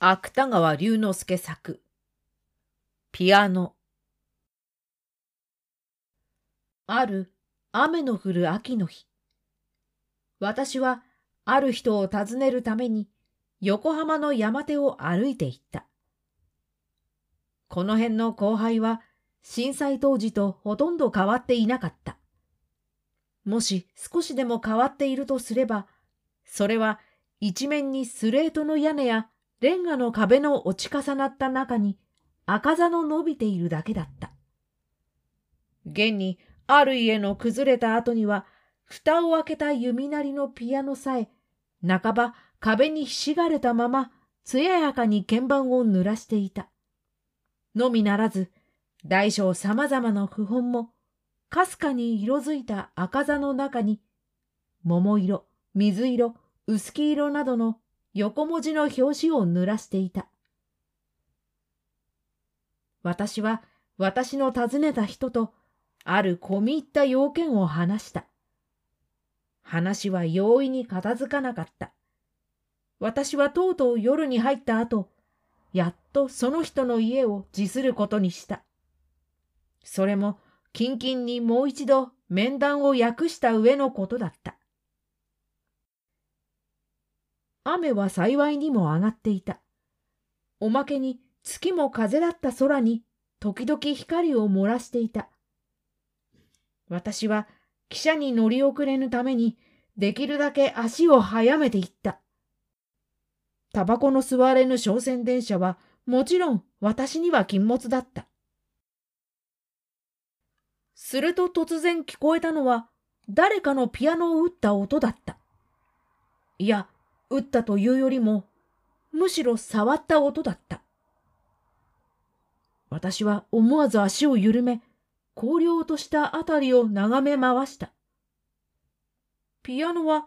芥川龍之介作ピアノある雨の降る秋の日私はある人を訪ねるために横浜の山手を歩いていった。この辺の後輩は震災当時とほとんど変わっていなかった。もし少しでも変わっているとすれば、それは一面にスレートの屋根やレンガの壁の落ち重なった中に赤座の伸びているだけだった。現にある家の崩れた後には、蓋を開けた弓なりのピアノさえ、半ば壁にひしがれたまま、艶やかに鍵盤を濡らしていた。のみならず、大小様々な譜本も、かすかに色づいた赤座の中に、桃色、水色、薄黄色などの横文字の表紙を濡らしていた。私は私の訪ねた人とある込み入った要件を話した。話は容易に片付かなかった。私はとうとう夜に入った後、やっとその人の家を辞することにした。それも、キンキンにもう一度面談を訳した上のことだった。雨は幸いにも上がっていた。おまけに月も風だった空に時々光を漏らしていた。私は汽車に乗り遅れぬためにできるだけ足を速めていった。タバコの吸われぬ商船電車はもちろん私には禁物だった。すると突然聞こえたのは誰かのピアノを打った音だった。いや、打ったというよりも、むしろ触った音だった。私は思わず足を緩め、荒涼としたあたりを眺め回した。ピアノは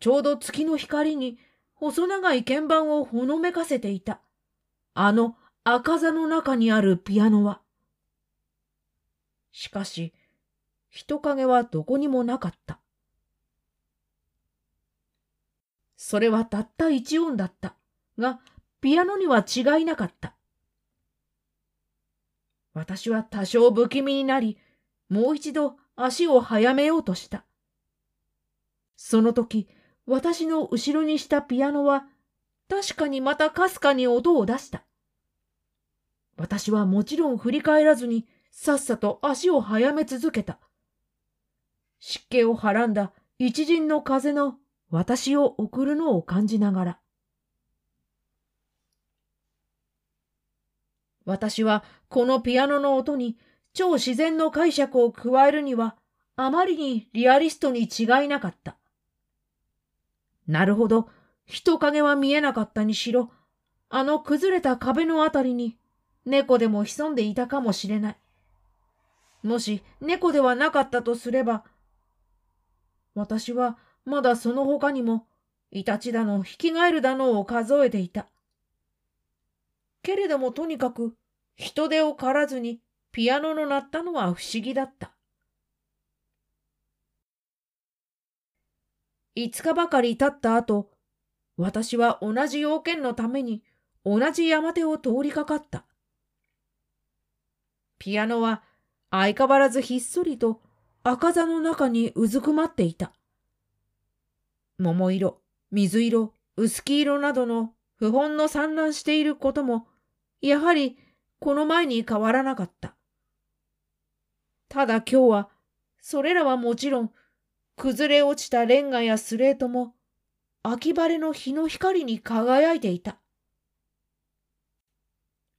ちょうど月の光に細長い鍵盤をほのめかせていた。あの赤座の中にあるピアノは。しかし、人影はどこにもなかった。それはたった一音だった。が、ピアノには違いなかった。私は多少不気味になり、もう一度足を速めようとした。その時、私の後ろにしたピアノは、確かにまたかすかに音を出した。私はもちろん振り返らずに、さっさと足を速め続けた。湿気をはらんだ一陣の風の私を送るのを感じながら。私はこのピアノの音に超自然の解釈を加えるにはあまりにリアリストに違いなかった。なるほど、人影は見えなかったにしろ、あの崩れた壁のあたりに猫でも潜んでいたかもしれない。もし猫ではなかったとすれば、私はまだその他にも、イタチだの、ヒキガエルだのを数えていた。けれどもとにかく、人手を狩らずにピアノの鳴ったのは不思議だった。五日ばかり経った後、私は同じ要件のために同じ山手を通りかかった。ピアノは相変わらずひっそりと赤座の中にうずくまっていた。桃色、水色、薄黄色などの不本の散乱していることも、やはりこの前に変わらなかった。ただ今日は、それらはもちろん、崩れ落ちたレンガやスレートも、秋晴れの日の光に輝いていた。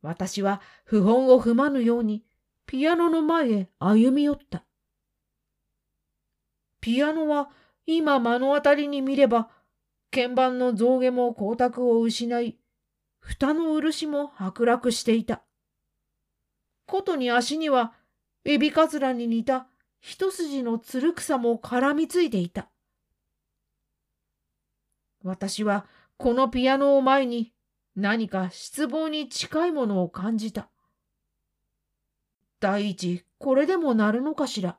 私は不本を踏まぬように、ピアノの前へ歩み寄った。ピアノは今目の当たりに見れば、鍵盤の象牙も光沢を失い、蓋の漆も剥落していた。ことに足には、エビカズラに似た一筋のつる草も絡みついていた。私はこのピアノを前に何か失望に近いものを感じた。第一、これでもなるのかしら。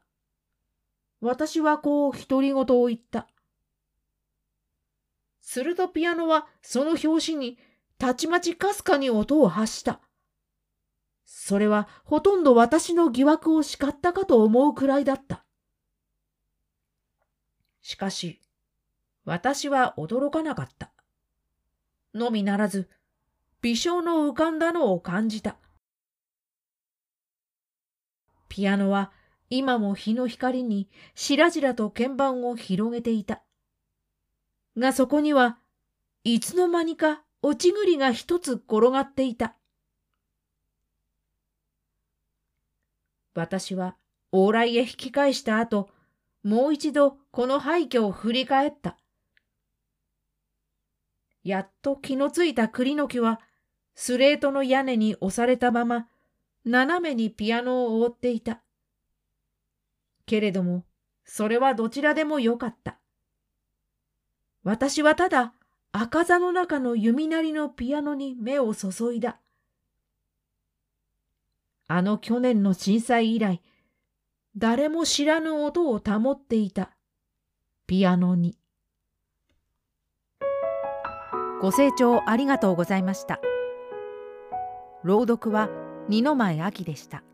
私はこう独り言を言った。するとピアノはその拍子にたちまちかすかに音を発した。それはほとんど私の疑惑を叱ったかと思うくらいだった。しかし、私は驚かなかった。のみならず、微笑の浮かんだのを感じた。ピアノは今も日の光にしらじらと鍵盤を広げていた。がそこにはいつの間にか落ち栗が一つ転がっていた。私は往来へ引き返した後、もう一度この廃墟を振り返った。やっと気のついた栗の木は、スレートの屋根に押されたまま、斜めにピアノを覆っていた。けれども、それはどちらでもよかった。私はただ赤座の中の弓なりのピアノに目を注いだ。あの去年の震災以来、誰も知らぬ音を保っていたピアノに。ご清聴ありがとうございました。朗読は二の前秋でした。